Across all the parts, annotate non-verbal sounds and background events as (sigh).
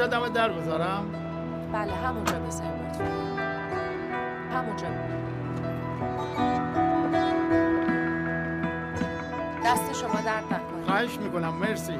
همونجا دم در بذارم بله همونجا بذاریم لطفا همونجا. دست شما درد نکنه. خواهش می‌کنم مرسی.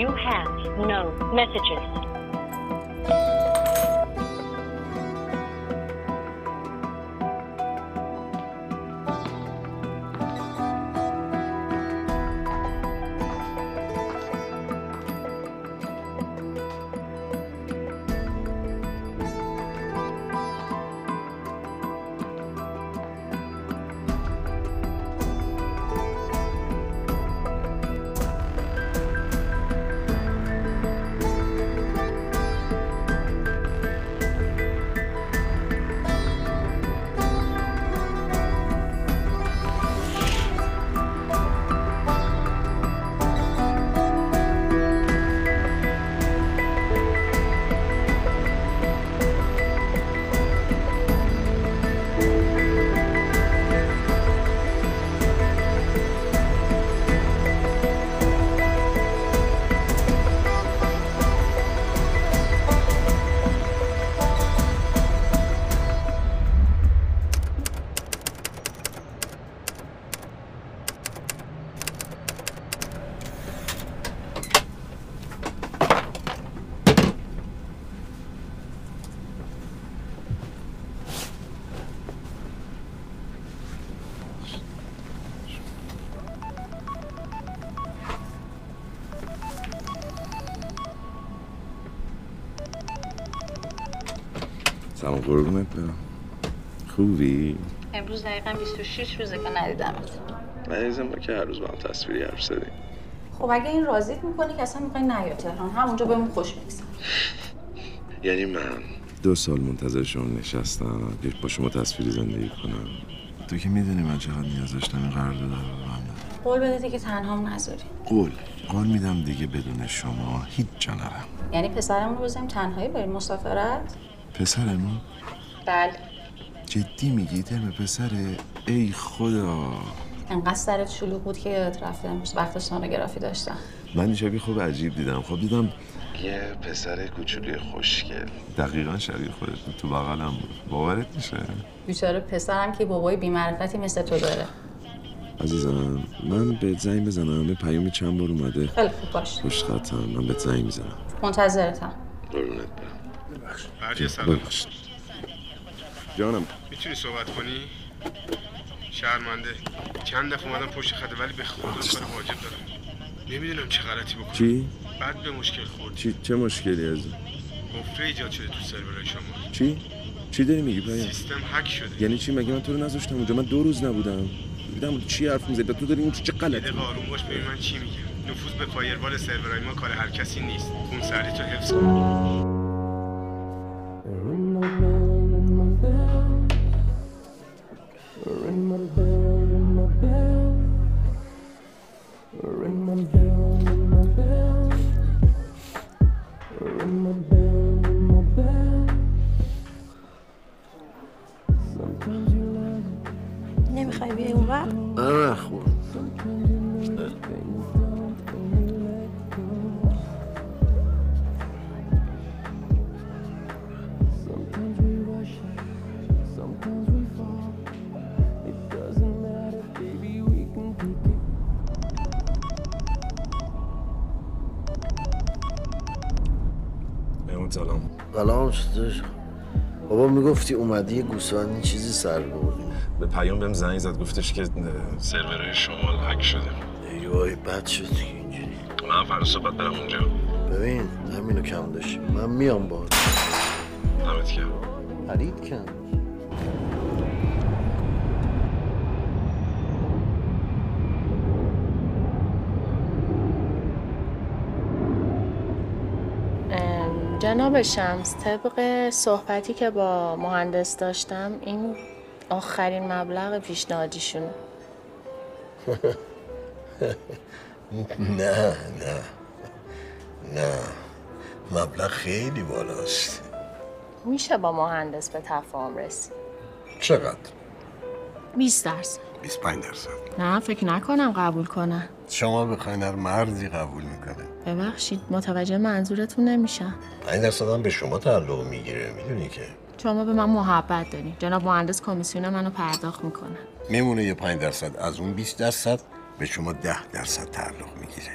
You have no messages. سلام قربونت برم. خوبی؟ امروز دقیقا 26 روزه که ندیدمت من ایزم با که هر روز با هم تصویری حرف زدیم. خب اگه این راضیت می‌کنی که اصلا می‌خوای نیا تهران. همونجا بهمون خوش بگذره (laughs) یعنی من. دو سال منتظر شما نشستم. که با شما تصویری زندگی کنم. تو که می‌دونی من چقدر نیاز داشتم این با هم قول بده دیگه تنهام نذاری. قول. قول میدم دیگه بدون شما هیچ جا نرم. یعنی پسرمون رو بزنیم تنهایی بریم مسافرت؟ پسرمون بله. جدی میگی؟ ترم پسره ای خدا. انقدر سرت شلوغ بود که یادت رفته. امروز وقت سونوگرافی داشتم. من شبیه خوب عجیب دیدم. خب دیدم یه پسر کوچولوی خوشگل. دقیقا شبیه خودت. تو بغلم بود. باورت میشه؟ بیچاره پسرم که بابای بیمعرفتی مثل تو داره. عزیزم من به زنگ بزنم. یه پیامی چند بار اومده. خیلی خوب باش. پشت خطم من به زنگ می‌زنم. منتظرتم. قربونت برم. برجه سلام ببخشید. جانم. می‌تونی صحبت کنی؟ شرمنده. چند دفعه اومدم پشت خطه ولی به خدا کار واجب دارم. نمی‌دونم چه غلطی بکنم. چی؟ بعد به مشکل خورد چی؟ چه مشکلی از حفره ایجاد شده تو سرورهای شما. چی؟ چی داری میگی پیام؟ سیستم هک شده. یعنی چی؟ مگه من تو رو نذاشتم اونجا؟ من دو روز نبودم. دیدم چی حرف می‌زنی تو داری این چه یه غلطی دقیقه آروم باش ببین من چی میگم. نفوذ به فایروال سرورهای ما کار هر کسی نیست. اون سردی تو حفظ کن. می‌گفتی اومدی یه گوسفندی چیزی سر بردی. به پیام بهم زنگ زد گفتش که سرورهای شمال هک شده. ای وای بد شد اینجوری. من فردا صبح برم اونجا. ببین همینو کم داشتی من میام با دمت گرم. حرید کن. جناب شمس طبق صحبتی که با مهندس داشتم این آخرین مبلغ پیشنهادیشونه. (laughs) نه نه. نه. مبلغ خیلی بالاست. میشه با مهندس به تفاهم رسید؟ چقدر؟ 20 درصد. 25 درصد. نه فکر نکنم قبول کنن. شما بخواین هر مردی قبول می‌کنه. ببخشید متوجه منظورتون نمیشم. 5 درصد به شما تعلق می‌گیره می‌دونی که؟ شما به من محبت دارین. جناب مهندس کمیسیون منو پرداخت می‌کنه. میمونه یه 5 درصد از اون 20 درصد به شما 10 درصد تعلق می‌گیره.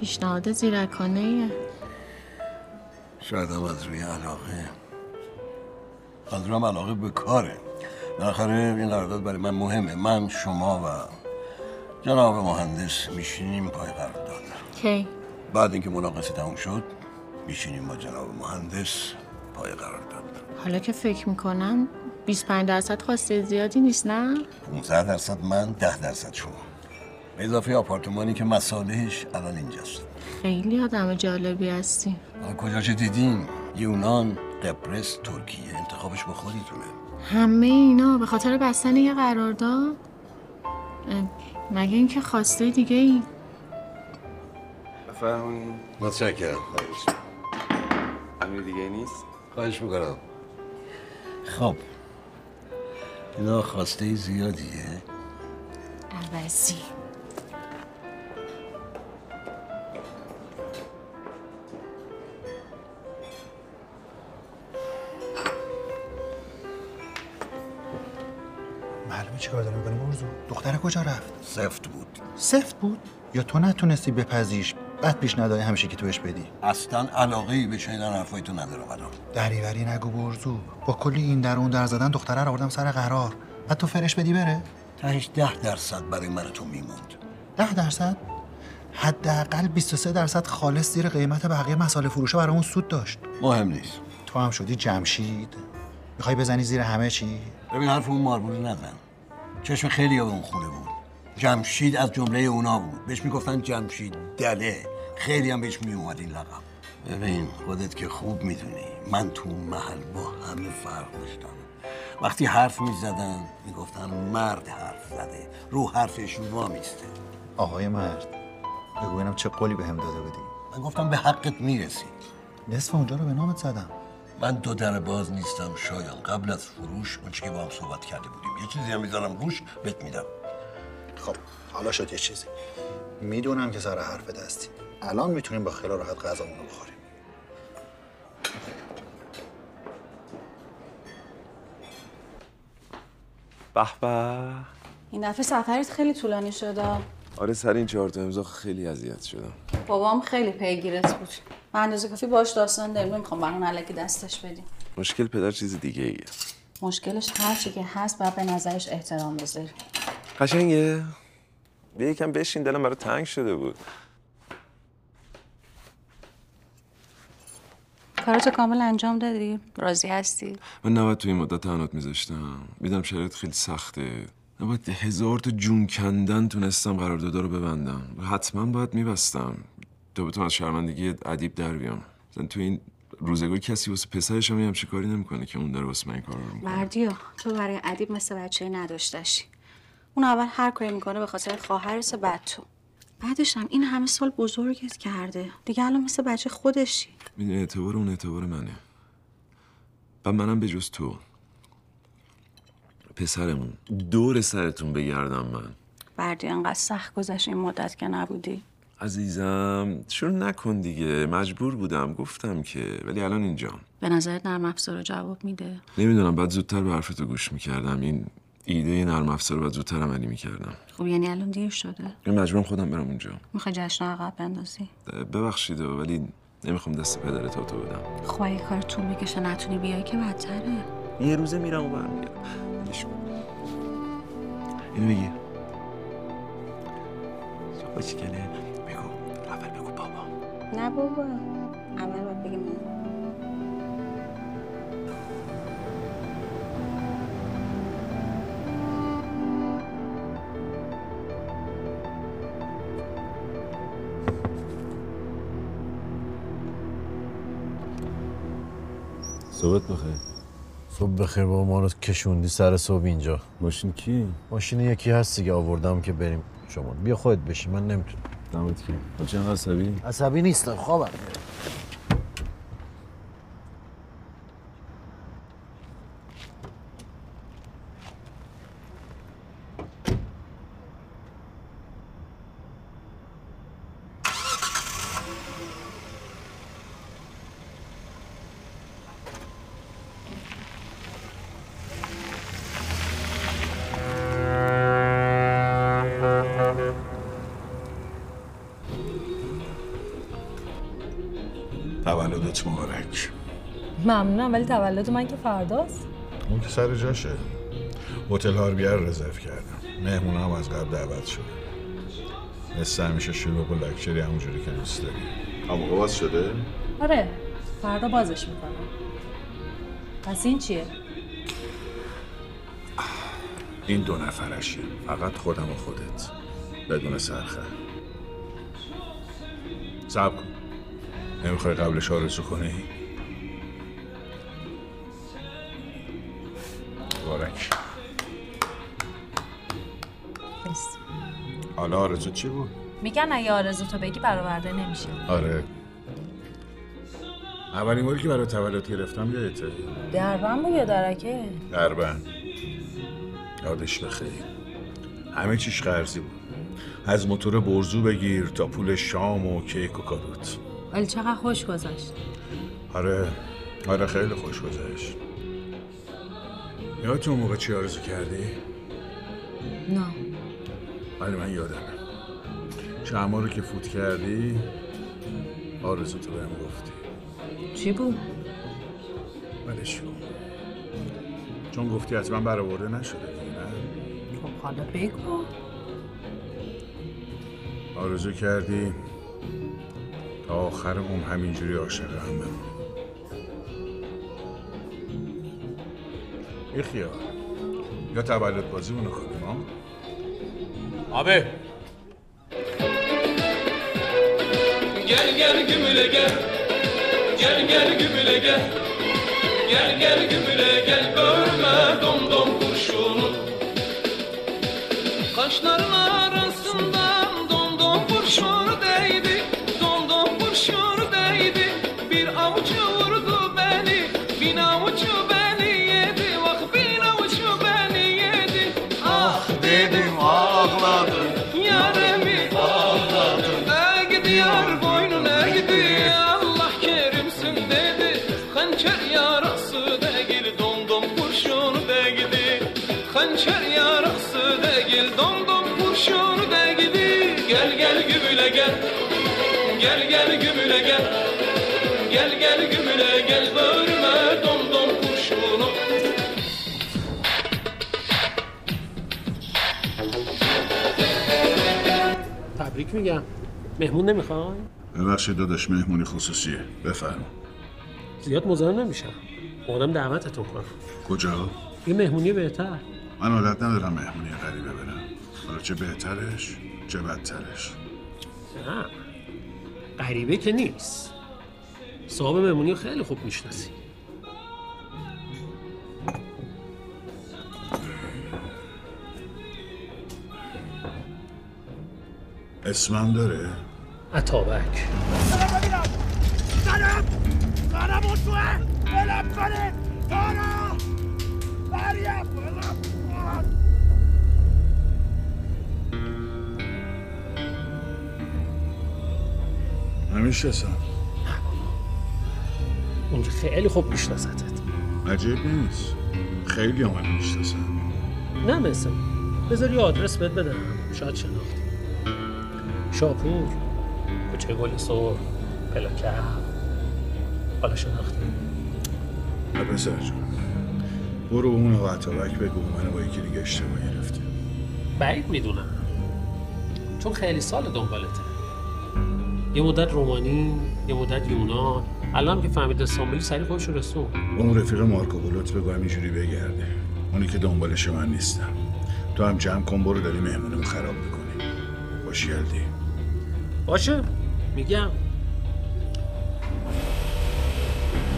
پیشنهاد زیرکانه ایه شاید هم از روی علاقه. منظورم علاقه به کاره. بالاخره این قرارداد برای من مهمه. من شما و جناب مهندس میشینیم پای قرارداد. کی؟ بعد اینکه مناقصه تموم شد میشینیم با جناب مهندس پای قرارداد. حالا که فکر می‌کنم 25 درصد خواسته زیادی نیست نه؟ 15 درصد من 10 درصد شما. به اضافه آپارتمانی که مسالهش الان اینجاست. خیلی آدم جالبی هستی. کجا چه دیدین یونان قبرس ترکیه انتخابش به خودتونه. همه اینا به خاطر بستن یه قرارداد؟ مگه اینکه خواسته دیگه ای؟ بفرمایید. متشکرم. امیر دیگه نیست؟ خواهش می‌کنم. خب. اینا خواسته زیادیه. عوضی. دختره کجا رفت؟ سفت بود. سفت بود؟ یا تو نتونستی بپذیش بعد پیش نداری همیشه که توش بدی؟ اصلا علاقه ای به شنیدن حرفای تو ندارم الان دریوری نگو برزو. با کلی این در اون در زدن دختره رو آوردم سر قرار. بعد تو فرش بدی بره؟ تهش ده درصد برای من تو میموند. ده درصد؟ حداقل 23 درصد خالص زیر قیمت بقیه مسائل فروشه برای اون سود داشت. مهم نیست. تو هم شدی جمشید. می‌خوای بزنی زیر همه چی؟ ببین حرف اون ماربولی نزن. چشم خیلی به اون خونه بود. جمشید از جمله اونا بود. بهش می‌گفتن جمشید دله. خیلی هم بهش میومد این لقب. ببین خودت که خوب می‌دونی من تو محل با همه فرق داشتم. وقتی حرف می‌زدن می‌گفتن مرد حرف زده رو حرفش وامیسته آقای مرد بگو چه قولی بهم داده بودی من گفتم به حقت می‌رسی نصف اونجا رو به نامت زدم. من دو در باز نیستم شایان قبل از فروش اون که با هم صحبت کرده بودیم. یه چیزی هم می‌ذارم روش بهت میدم. خب حالا شد یه چیزی. می‌دونم که سر حرف دستی. الان می‌تونیم با خیال راحت غذامون رو بخوریم. به به. این دفعه سفرت خیلی طولانی شده. آره سر این چهار تا امضا خیلی اذیت شدم. بابام خیلی پیگیرت بود. من اندازه کافی باش داستان داریم. نمی‌خوام اون علکی دستش بدیم. مشکل پدر چیز دیگه ایه مشکلش هر چی که هست باید به نظرش احترام بذاری. قشنگه؟ بیا یکم بشین دلم برای تنگ شده بود. کاراتو کامل انجام دادی؟ راضی هستی؟ من نباید توی این مدت تنهات میذاشتم. میدم شرایط خیلی سخته. نباید هزار تا جون کندن تونستم قراردادا رو ببندم. حتما باید میبستم. تا بتونم از شرمندگی ادیب در بیام. مثلا تو این روزگار کسی واسه پسرش هم همچین کاری نمی‌کنه که اون داره واسه من این کار رو می‌کنه. مردیا تو برای ادیب مثل بچه نداشتشی اون اول هر کاری می‌کنه به خاطر خواهرس بعد تو بعدش هم این همه سال بزرگت کرده. دیگه الان مثل بچه خودشی. می‌دونی اعتبار اون اعتبار منه. و منم به جز تو. پسرمون. دور سرتون بگردم من. بردی انقدر سخت گذشت این مدت که نبودی. عزیزم شروع نکن دیگه. مجبور بودم گفتم که ولی الان اینجام به نظرت نرم افزار جواب میده؟ نمی‌دونم بعد زودتر به حرفتو گوش می‌کردم. این ایده نرم افزار رو بعد زودتر عملی می‌کردم. خب یعنی الان دیر شده؟ من مجبورم خودم برم اونجا. می‌خوای جشن عقب بندازی؟ ببخشید ولی نمی‌خوام دست پدر تو بدم. خب اگه کار طول می‌کشه نتونی بیای که بدتره. یه روزه میرم و برمیگردم. اینو بگیر با چیکنه بگو اول بگو بابا نه بابا اول باید بگیم مامان. صحبت بخیر صبح بخیر بابا ما رو کشوندی سر صبح اینجا ماشین کی؟ ماشین یکی هست دیگه آوردم که بریم شما بیا خودت بشی من نمی‌تونم دمت کی؟ اینقدر عصبی؟ عصبی نیستم خوابم ممنونم ولی تولد من که فرداست. اون که سر جاشه. هتل هاربیر رزرو کردم. مهمون هم از قبل دعوت شده. مثل همیشه شلوغ و لکچری همونجوری که دوست داری. اما باز شده؟ آره فردا بازش می‌کنم. پس این چیه؟ این دو نفرشیه فقط خودم و خودت. بدون سرخه. صبر کن. نمی‌خوای قبلش آرزو کنی؟ مبارک. حالا آرزو چی بود؟ میگن اگه آرزو تو بگی برآورده نمیشه. آره. اولین باری که برای تولد گرفتم یادته دربن بود یا درکه؟ دربند. یادش بخیر. همه چیش قرضی بود. از موتور برزو بگیر تا پول شام و کیک و کادوت ولی چقدر خوش گذشت. آره. آره خیلی خوش گذشت. یادت اون موقع چی آرزو کردی؟ نه. ولی من یادمه. چند ماه رو که فوت کردی آرزو تو بهم گفتی. چی بود؟ ولش کن چون گفتی حتما برآورده نشده نه؟ خب حالا بگو. آرزو کردی تا آخر اون همینجوری عاشق هم بمون یه خیال یا تولد بازی اونو کنیم ها آبه Gel gel gümüle gel Gel gel gümüle gel Gel gel gümüle gel Görme dom dom kurşunu Kaşların تبریک میگم. مهمون نمی‌خوای؟ ببخشید داداش مهمونی خصوصیه. بفرم زیاد مزاحم نمیشم. اومدم دعوتتون کنم. کجا؟ یه مهمونی بهتر. من عادت ندارم مهمونی غریبه برم حالا چه بهترش چه بدترش. نه. غریبه که نیست. صاحب مهمونی خیلی خوب می‌شناسی. اسمم داره؟ عطابک. زنم زنم اون توه بلم کنید تارا بریم بلم کن نمی‌شناسم اون که خیلی خوب میشناستت عجیب نیست. خیلی من می‌شناسم نه مثل. بذار یه آدرس بهت بدم. شاید شناختی شاپور. کوچه گل سر پلاکه حالا شناختی؟ پسر جون. برو اون آقا عطابک بگو منو با یکی دیگه اشتباه گرفته بعید می‌دونم. چون خیلی سال دنبالته. یه مدت رومانی یه مدت یونان. الان که فهمید استانبولی سری خودش رسون. اون رفیق مارکو پولوت بگو همینجوری بگرده. اونی که دنبالش من نیستم. تو هم جمع کن برو داری مهمونمو خراب می‌کنی. باش یلدی باشه؟ میگم.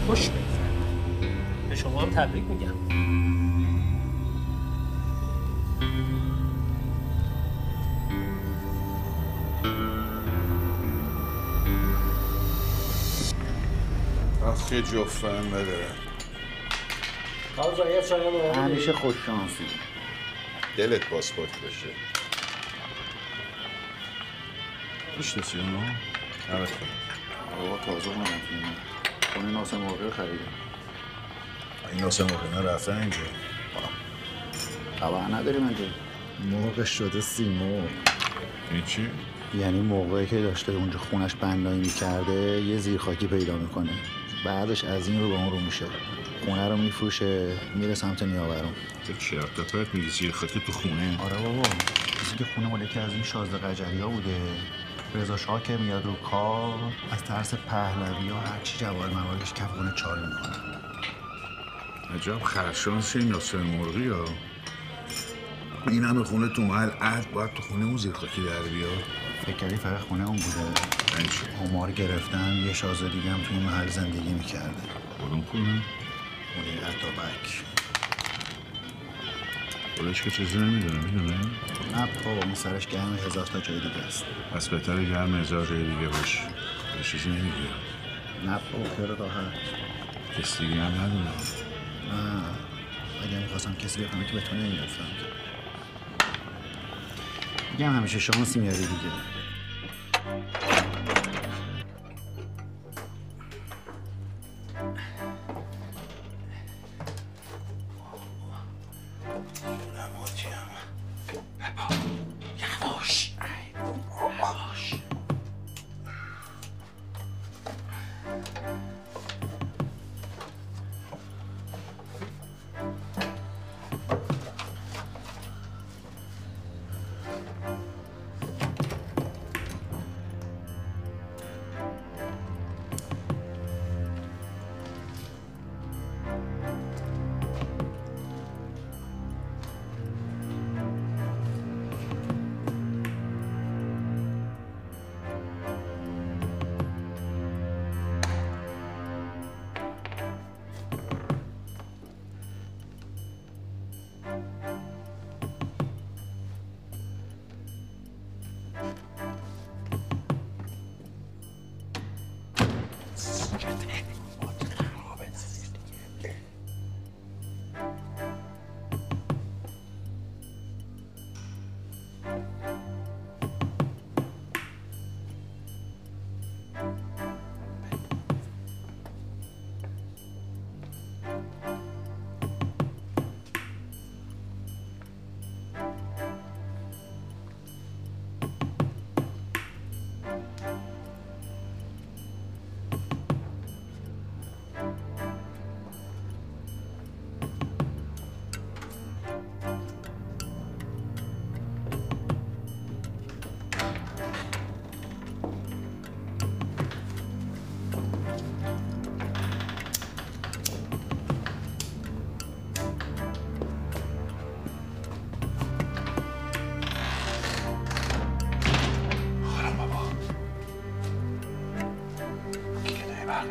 خوش بگذره. به شما هم تبریک میگم. آخه جفتم نداره همیشه خوش شانسی. دلت پاسپورت بشه می‌شناسی اونو؟ نبت آقا تازه اومدم تو خونه ناسم مرغی خریدم. این ناسم مرغینا رفتن اینجا. خبر نداریم اینجا. مرغ شده این چی؟ یعنی موقعی که داشته اونجا خونش بنایی می‌کرده یه زیرخاکی پیدا می‌کنه. بعدش از این رو به اون رو میشه. خونه رو میفروشه میره سمت نیاورون. تو چرت و پرت میگی؟ زیر خاکی تو خونه. آره بابا. کسی که خونه مال یکی از این شازده قجری ها بوده. رضا شاه که میاد رو کار از ترس پهلوی ها هرچی جوال موالش کف خونه چال می‌کنه. عجب خرشانس این ناسم مرغی ها. این همه خونه تو محل عهد باید تو خونه اون زیر خاکی در بیاد. فکر کردی فقط خونه اون بوده؟ عمار گرفتن یه شازده دیگه هم تو این محل زندگی می‌کرده. کدوم خونه؟ خونه عطابک. خودش که چیزی نمی‌دونه می‌دونه نه بابا اون سرش گرم هزار تا جای دیگه است. پس بهتره گرم هزار جای دیگه باش. به چیزی نمیگه نه بابا خیلی راحت. کسی دیگه هم ندونه. نه اگر می‌خواستم کسی بفهمه که به تو نمی‌گفتم. میگم همیشه شانسی میاری دیگه.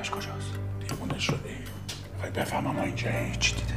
برقش کجاست؟ دیوونه شدی بفهمم ما اینجا دیده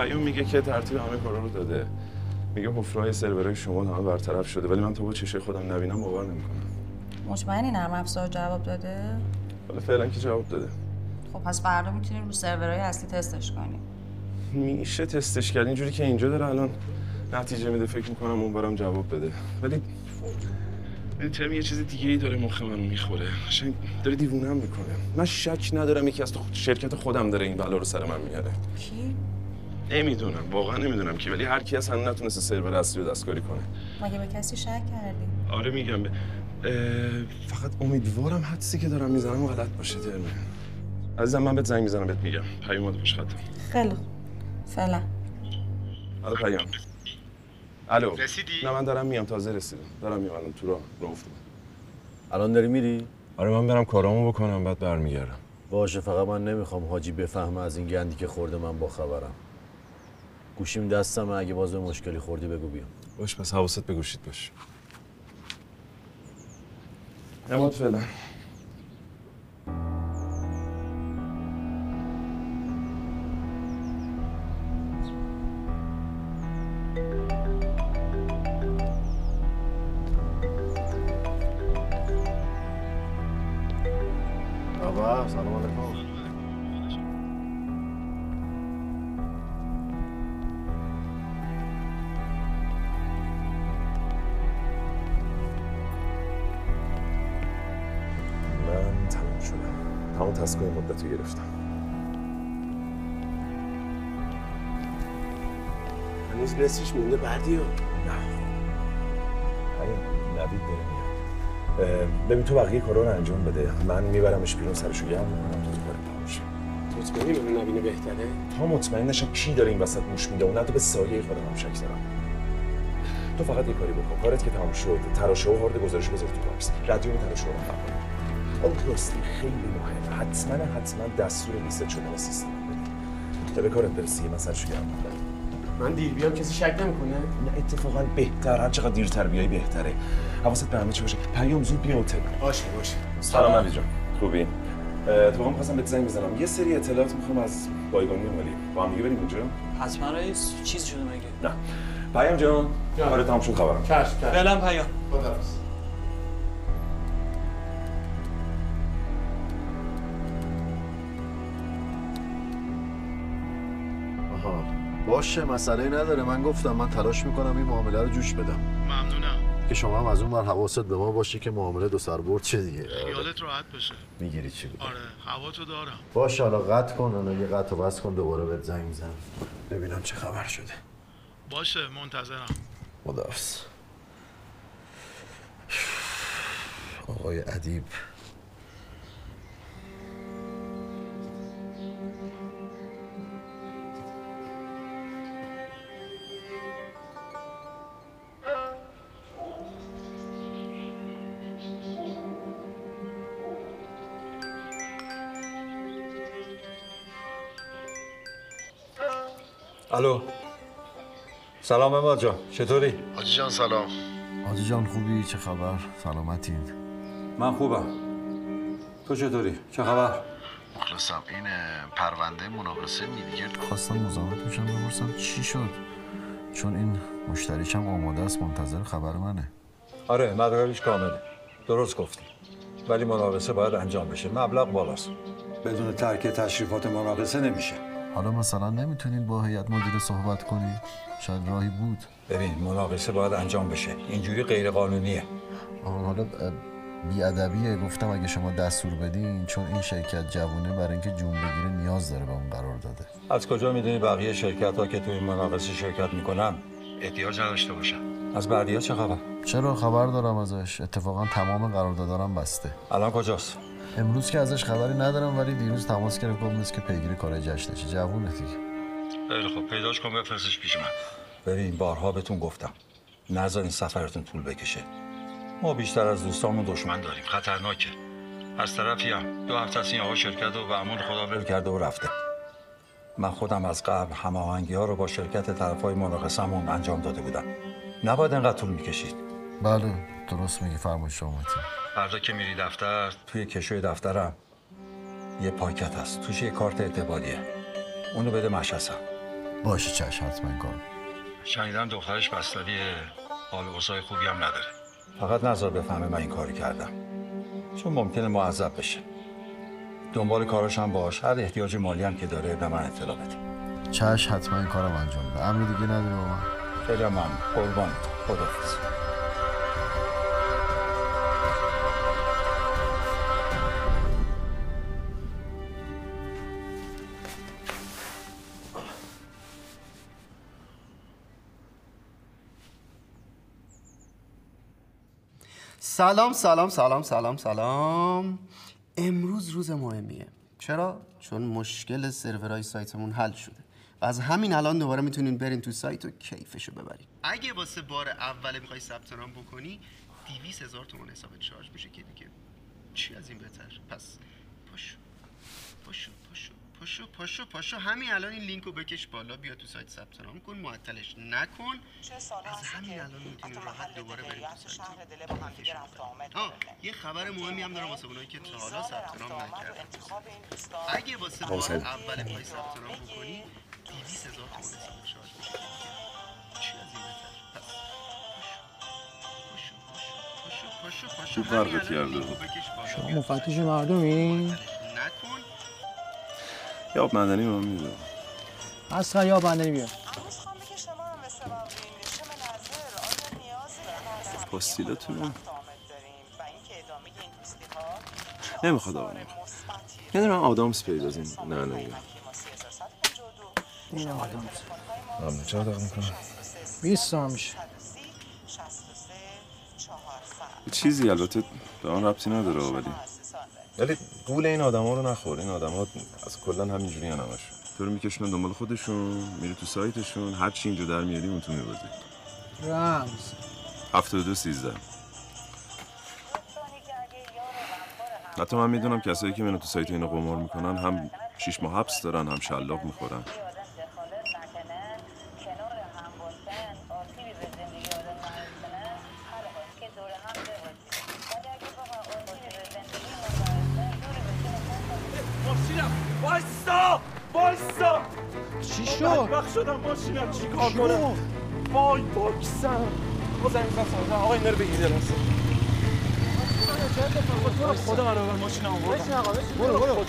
پیام میگه که ترتیب همه کارا رو داده. میگه حفره‌های سرورهای شما همه برطرف شده ولی من تا با چشه خودم نبینم باور نمی‌کنم. مطمئنی نرم افزار جواب داده؟ حالا فعلا که جواب داده. خب پس فردا می‌تونیم رو سرورهای اصلی تستش کنیم. میشه تستش کرد. اینجوری که اینجا داره الان نتیجه میده فکر می‌کنم اون برم جواب بده. ولی ولی ترم یه چیز دیگه ای داره مخ منو می‌خوره. قشنگ داره دیوونم می‌کنه. من شک ندارم یکی از تو شرکت خودم داره این بلا رو سر من میاره. کی؟ نمی‌دونم واقعا نمی‌دونم کی ولی هر کی از هم نتونسته سرور اصلی رو دستکاری کنه. مگه به کسی شک کردی؟ آره میگم اه، فقط امیدوارم حدسی که دارم می‌زنم غلط باشه ترمه عزیزم من بهت زنگ می‌زنم بهت میگم. پیامات پشت خطم خیلی فعلا الو پیام. الو. رسیدی؟ نه من دارم میام تازه رسیدم. دارم میام الان تو راه راه افتادم. الان داری میری؟ آره من برم کارامو بکنم بعد برمیگردم. باشه فقط من نمی‌خوام حاجی بفهمه از این گندی که خورده من با خبرم. گوشیم دستم اگه باز به مشکلی خوردی بگو بیام. باش پس حواست به گوشیت باش. نماد فعلا. بابا سلام علیکم. تسکای مدت رو گرفتم. هنوز نصفش مونده بعدی ها نوید داره ببین تو بقیه کارا رو انجام بده. من میبرمش بیرون سرشو گرم می‌کنم تو کار تمام شه مطمئنی ببین نبینه بهتره؟ تا مطمئن نشم کی داره این وسط موش میده؟ اون تو به سایه خودم هم شک دارم. تو فقط یه کاری بکن. کارت که تمام شد تراشه و هارد گزارش بذار تو box رادیو تراشه رو خبر اون راستی خیلی مهم. حتما حتما دستور ریست شدن سیستم. بده تا به کارت برسی من سرشو گرم می‌کنم. من دیر بیام کسی شک نمی‌کنه؟ نه اتفاقا بهتر هر چقدر دیرتر بیای بهتره. حواست به همه چی باشه. پیام زود بیا هتل. باشه باشه. سلام نوید جان. خوبی؟ تو هم خواستم بهت زنگ بزنم. یه سری اطلاعات می‌خوام از بایگانی مالی. با هم دیگه بریم اونجا حتما رئیس چیزی شده مگه؟ نه. پیام جان آره تمام شد خبرم. چشم چشم. فعلا پیام. خداحافظ. باشه مسئله نداره. من گفتم من تلاش می‌کنم این معامله رو جوش بدم. ممنونم. که شما هم از اون بر حواست به ما باشه که معامله دو سر برد چه دیگه. خیالت راحت بشه. می‌گیری چی بود آره هوا تو دارم. باشه حالا قطع کن حالا یه قطع و بس کن دوباره بهت زنگ می‌زنم. ببینم چه خبر شده. باشه منتظرم. خداحافظ. آقای ادیب. الو. سلام اماد جان چطوری؟ حاجی جان سلام. حاجی جان خوبی؟ چه خبر؟ سلامتین. من خوبم. تو چطوری؟ چه خبر؟ مخلصم این پرونده مناقصه میدیگرد خواستم مزاحمت میشم بپرسم چی شد؟ چون این مشتریشم آماده است منتظر خبر منه. آره مدارکش کامله. درست گفتی. ولی مناقصه باید انجام بشه. مبلغ بالاست. بدون ترک تشریفات مناقصه نمیشه. حالا مثلا نمی‌تونین با هیئت مدیره صحبت کنید شاید راهی بود. ببین مناقصه باید انجام بشه. اینجوری غیر قانونیه حالا بیادبیه. گفتم اگه شما دستور بدین چون این شرکت جوونه برای اینکه جون بگیره نیاز داره به اون قرار داده. از کجا می‌دونی بقیه شرکت ها که توی این مناقصه شرکت می‌کنن؟ احتیاج نداشته باشن از بردیا چه خبر؟ چرا؟ خبر دارم ازش. اتفاقا تمام قراردادارم بسته. الان کجاست؟ امروز که ازش خبری ندارم ولی دیروز تماس گرفت گفت که پیگیری کار جشنشه جوونه دیگه. خیلی خب پیداش کن بفرستش پیش من. ببین بارها بهتون گفتم. نذارین سفرتون طول بکشه. ما بیشتر از دوستامون دشمن داریم. خطرناکه. از طرفی هم. دو هفته از این آقا شرکت رو به امون خدا ول کرده و رفته. من خودم از قبل هماهنگی ها رو با شرکت طرف های مناقصمون انجام داده بودم. نباید انقدر طول می‌کشید. بله. درست میگی فرمایش شما فردا که میری دفتر؟ توی کشوی دفترم. یه پاکت هست. توش یه کارت اعتباریه. اونو بده مشهسم. باشه چشم حتما کار شنیدم دخترش بستریه. حال اوضاع خوبی هم نداره. فقط نظر بفهمه من این کاری کردم. چون ممکنه معذب بشه. دنبال کاراش هم باش. هر احتیاج مالی هم که داره به من اطلاع بده. چشم حتما این کارم انجام بده امری دیگه نداره با من خیلی ممنون. قربانت. خدافظ سلام سلام سلام سلام سلام. امروز روز مهمیه. چرا؟ چون مشکل سرورهای سایتمون حل شده. و از همین الان دوباره می‌تونین برین تو سایت و کیفشو ببرین. اگه واسه بار اوله می‌خوای ثبت نام بکنی 200 هزار تومن حسابت شارژ میشه که دیگه. چی از این بهتر؟ پس پاشو. پاشو پاشو. پاشو پاشو پاشو. همین الان این لینک رو بکش بالا بیا تو سایت ثبت نام کن معطلش نکن. از همین الان می‌تونی راحت دوباره بریم تو سایت. آه یه خبر مهمی هم دارم واسه اونایی که تا حالا ثبت نام نکردن. اگه واسه بار. اول می‌خوای ثبت نام بکنی 200 هزار تومن حساب شارژ میشه چی از این بهتر؟ پس. پاشو پاشو پاشو همین الان. بکش بالا. شما مفتش مردمی؟ یا آب معدنی به من میده اصلا یا بندری بیا پاستیلتون نمی‌خواد آقا. نمی‌خواد یه دونه آدامس پیدازین نه نه این آدم ممنون. چرا داغ می‌کنم 20 تومن میشه. چیزی البته به آن ربطی نداره ولی ولی گول این آدما رو نخور. این آدما از کلا همینجوری همشون. تو رو میکشونن دنبال خودشون میری تو سایتشون هر چی اینجا در میاری اون تو میبازی رمز 72 13 حتی من می‌دونم کسایی که منو تو سایت اینا قمار می‌کنن هم شیش ماه حبس دارن هم شلاق می‌خورن. وایسا وایسا چی شد؟ بدبخت شدم ماشینم چی کار کنم وای باکسم با زمین بسازم آقا این رو بگیر دست خدا قرار بر ماشینم آوردم برو برو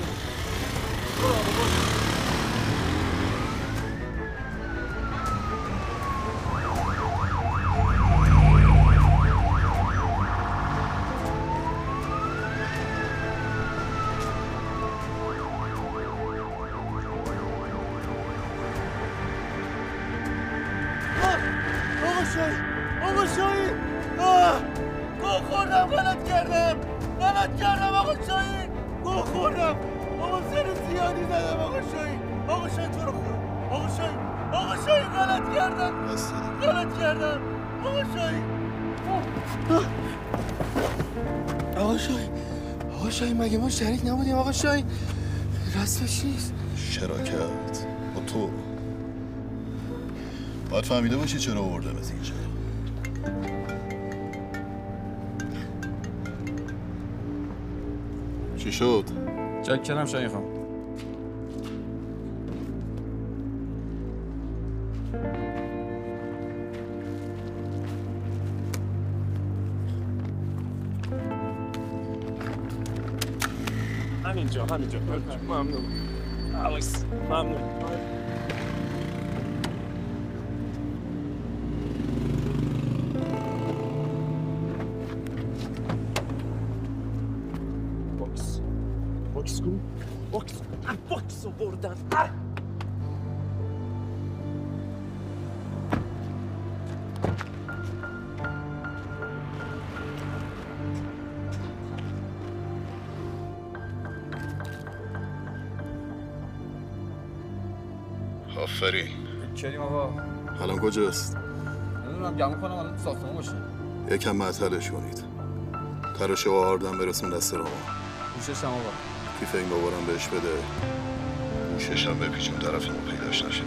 راستش نیست. شراکت با تو. باید فهمیده باشی چرا آوردن از اینجا. چی شد؟ چک کردم شاهین خان Hamidjo, Hamidjo. Mamnun. Alex, mamnun. Box. Box, box. Box. Box oradan. Ah! آفرین. کریم آقا؟ الان کجاست؟ نمی‌دونم گمون کنم الان تو ساختمون باشه. یکم معطلش کنید. تراشه و آردن برسون دست راما گوشش هم آقا. کیف این بابارم بهش بده. گوشش هم بپیچون طرف ما پیداش نشه.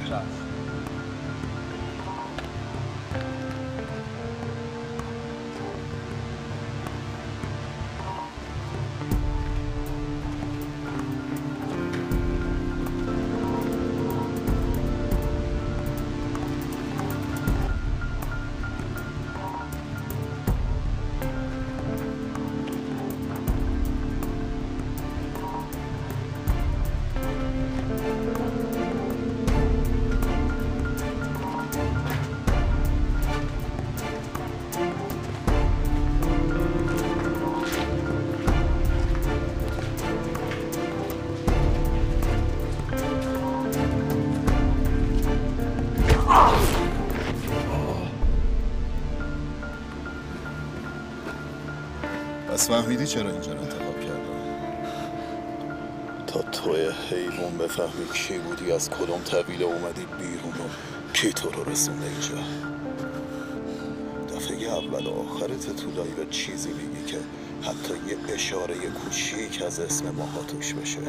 پس فهمیدی چرا اینجا رو انتخاب کردم تا توی حیوان بفهمی کی بودی از کدوم طویله اومدی بیرون و کی تو رو رسونده اینجا؟ دفعه اول و آخرت تو live چیزی میگی که حتی یه اشاره کوچیک از اسم ماها توش بشه.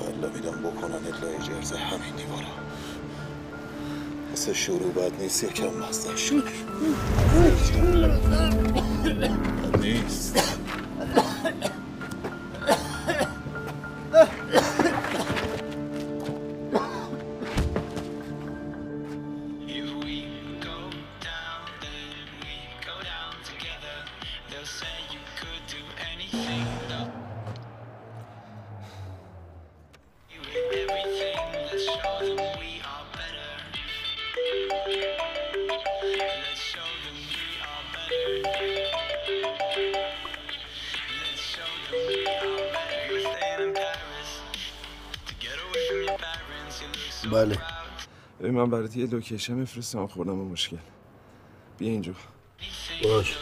والا میدم بکننت لای جرز همین دیوارا. مثل شروع بد نیست یکم بد نیست. من برات یه location میفرستم خوردم به مشکل. بیا اینجا. باش.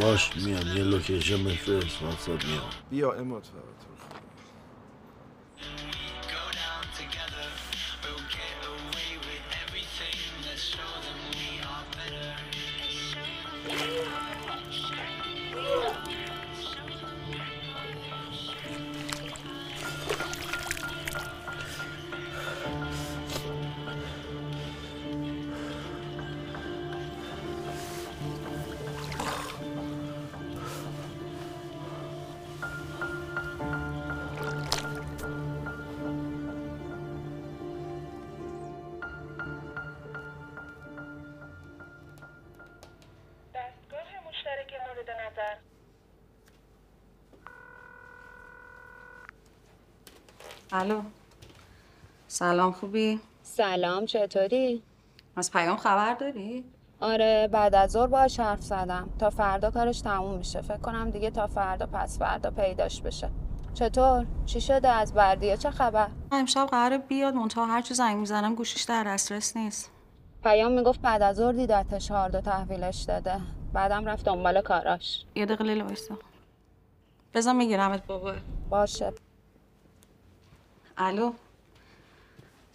باش میام. یه location بفرست واتساپ میام. بیا اماد فقط. سلام خوبی؟ سلام چطوری؟ از پیام خبر داری؟ آره بعد از ظهر باهاش حرف زدم. تا فردا کارش تموم میشه. فکر کنم دیگه تا فردا پس فردا پیداش بشه. چطور؟ چی شده؟ از بردیا چه خبر؟ امشب قراره بیاد منتها هر چی زنگ می‌زنم گوشیش در دسترس نیست. پیام می‌گفت بعد از ظهر دیدتش هاردو تحویلش داده. بعدم رفت دنبال کاراش. یه دقیقه لیلا وایسا. بذار میگیرمت بابا. باشه. الو؟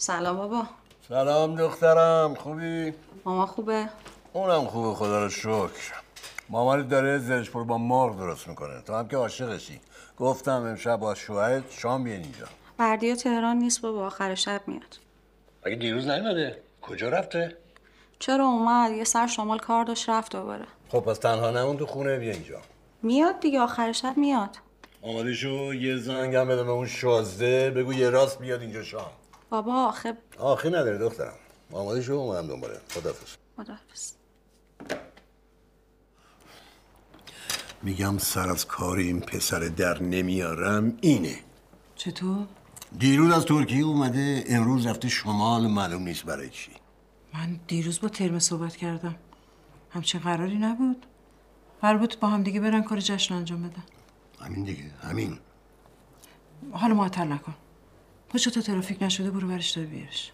سلام بابا. سلام دخترم خوبی؟ ماما خوبه؟ اونم خوبه خدا رو شکر. مامانت داره زرش با مرغ درست می‌کنه. تو هم که عاشقشی. گفتم امشب با شوهرت شام بیان اینجا. بردیا تهران نیست بابا آخر شب میاد. اگه دیروز نیومده؟ کجا رفته؟ چرا اومد؟ یه سر شمال کار داشت رفت دوباره. خب پس تنها نمون تو خونه بیا اینجا. میاد دیگه آخر شب میاد. آماده شو یه زنگ هم بده به اون شازده بگو یه راست بیاد اینجا شام. بابا آخه آخی نداره دخترم. آماده شو اومدم دنباله. خدافظ خداحافظ. میگم سر از کار این پسر در نمیارم اینه. چطور؟ دیروز از ترکیه اومده امروز رفته شمال معلوم نیست برای چی. من دیروز با ترمه صحبت کردم. همچین قراری نبود. قرار بود با هم دیگه برن کار جشن انجام بدن. همین دیگه همین. حالا معطل نکن. پاشو تا ترافیک نشده برو برش داری بیارش.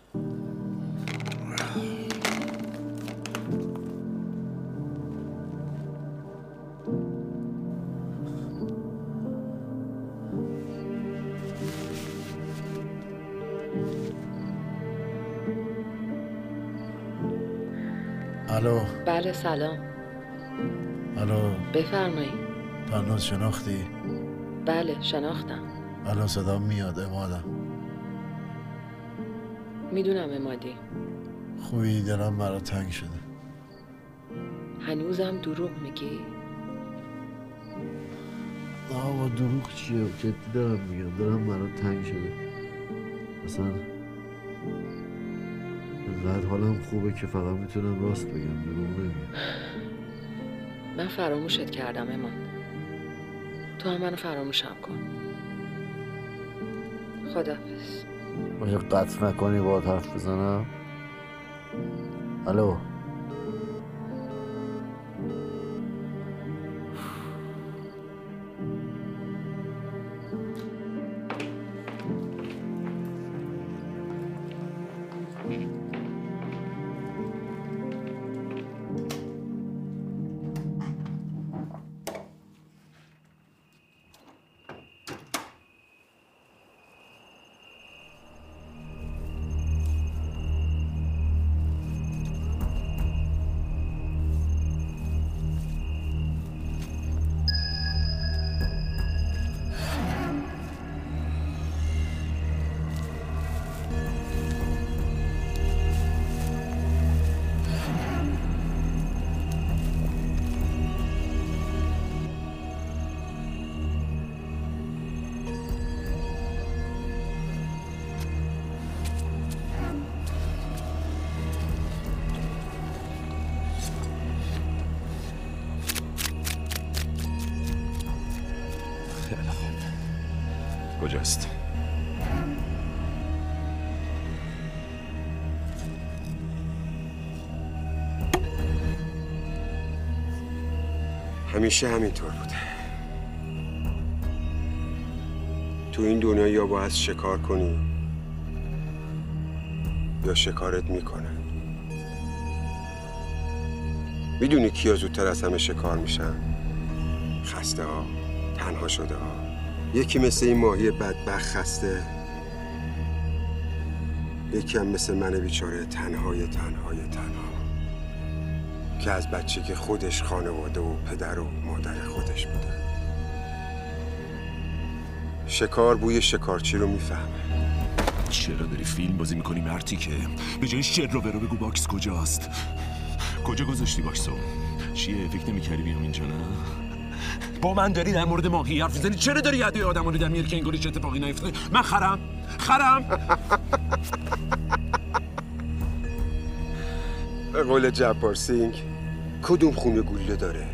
الو. بله سلام. الو. بفرمایید پرناز شناختی؟ بله شناختم. الان صدا میاد امادم می‌دونم امادی. خوبی؟ دلم برا تنگ شده. هنوزم دروغ میگی؟ آقا دروغ چیه؟ جدی دارم میگم. دارم برات تنگ شده. اصلا انقدر حالم خوبه که فقط می‌تونم راست بگم. دروغ نمیگم. من فراموشت کردم امان. تو هم منو فراموشم کن. خدافز باشه قطع نکنی با حرف بزنم. الو. کجاست؟ همیشه همینطور بوده تو این دنیا یا باید شکار کنی یا شکارت می‌کنه می‌دونی کیا زودتر از همه شکار میشن؟ خسته ها تنها شده ها یکی مثل این ماهی بدبخت خسته یکی هم مثل من بیچاره تنهای تنهای تنها که از بچه که خودش خانواده و پدر و مادر خودش بوده. شکار بوی شکارچی رو می‌فهمه. چرا داری فیلم بازی می‌کنی مرتی که؟ به جای شر رو برو بگو باکس کجاست. کجا گذاشتی box و؟ چیه؟ فکر نمی‌کردی بیام اینجا نه؟ با من داری در مورد ماهی حرف می‌زنی؟ چرا داری ادای آدم رو در میاری که انگاری هیچ اتفاقی نیفتاده من خرم. خرم. به قول جبار سینگ کدوم خونه گلوله داره؟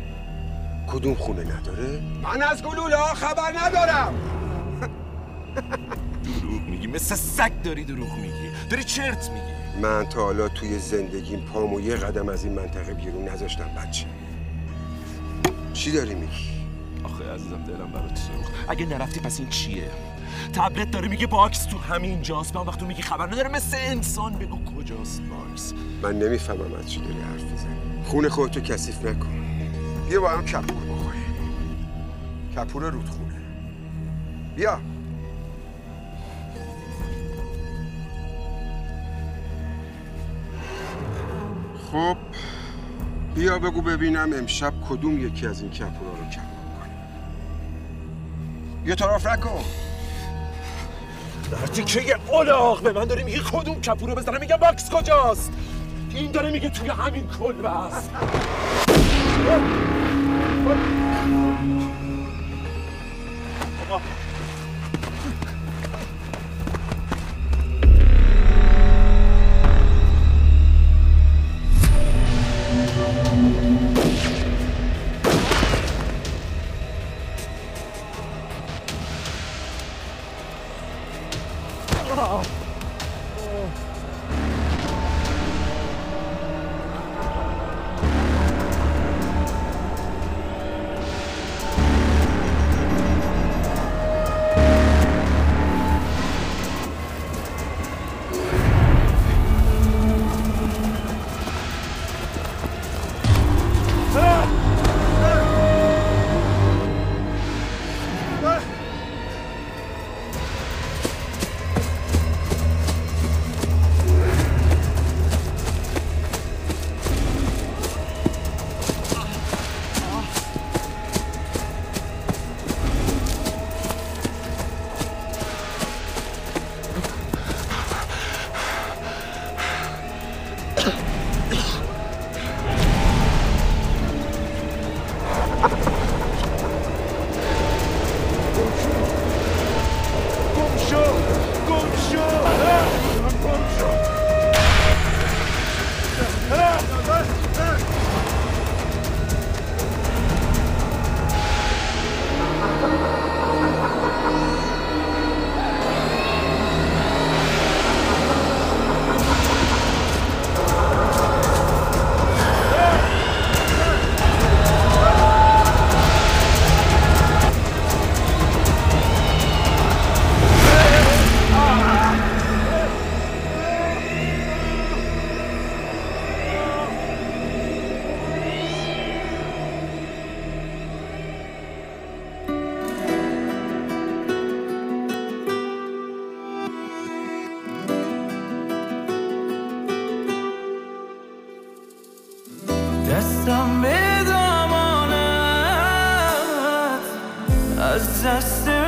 کدوم خونه نداره؟ من از گلوله ها خبر ندارم. (laughs) دروغ میگی. مثل سگ داری دروغ میگی. داری چرت میگی. من تا حالا توی زندگیم پامو یه قدم از این منطقه بیرون نذاشتم بچه. چی داری میگی؟ آخه عزیزم دلم برات سوخت. اگه نرفتی پس این چیه؟ تبلت داره میگه box تو همین جاست. من وقتی میگی خبر نداره مثل انسان بگو کجاست box. من نمی‌فهمم از چی داری حرف می‌زنی. خونه خودتو کثیف نکن. بیا با هم کپور بخوریم. کپور رودخونه بیا. خب بیا بگو ببینم امشب کدوم یکی از این کپورا رو کپور یه طرف نکن. مردی که الاغ به من داری میگه کدوم کپورو بزنه میگه box کجاست؟ این داره میگه توی همین کلبه است. دستم به دامانت از دست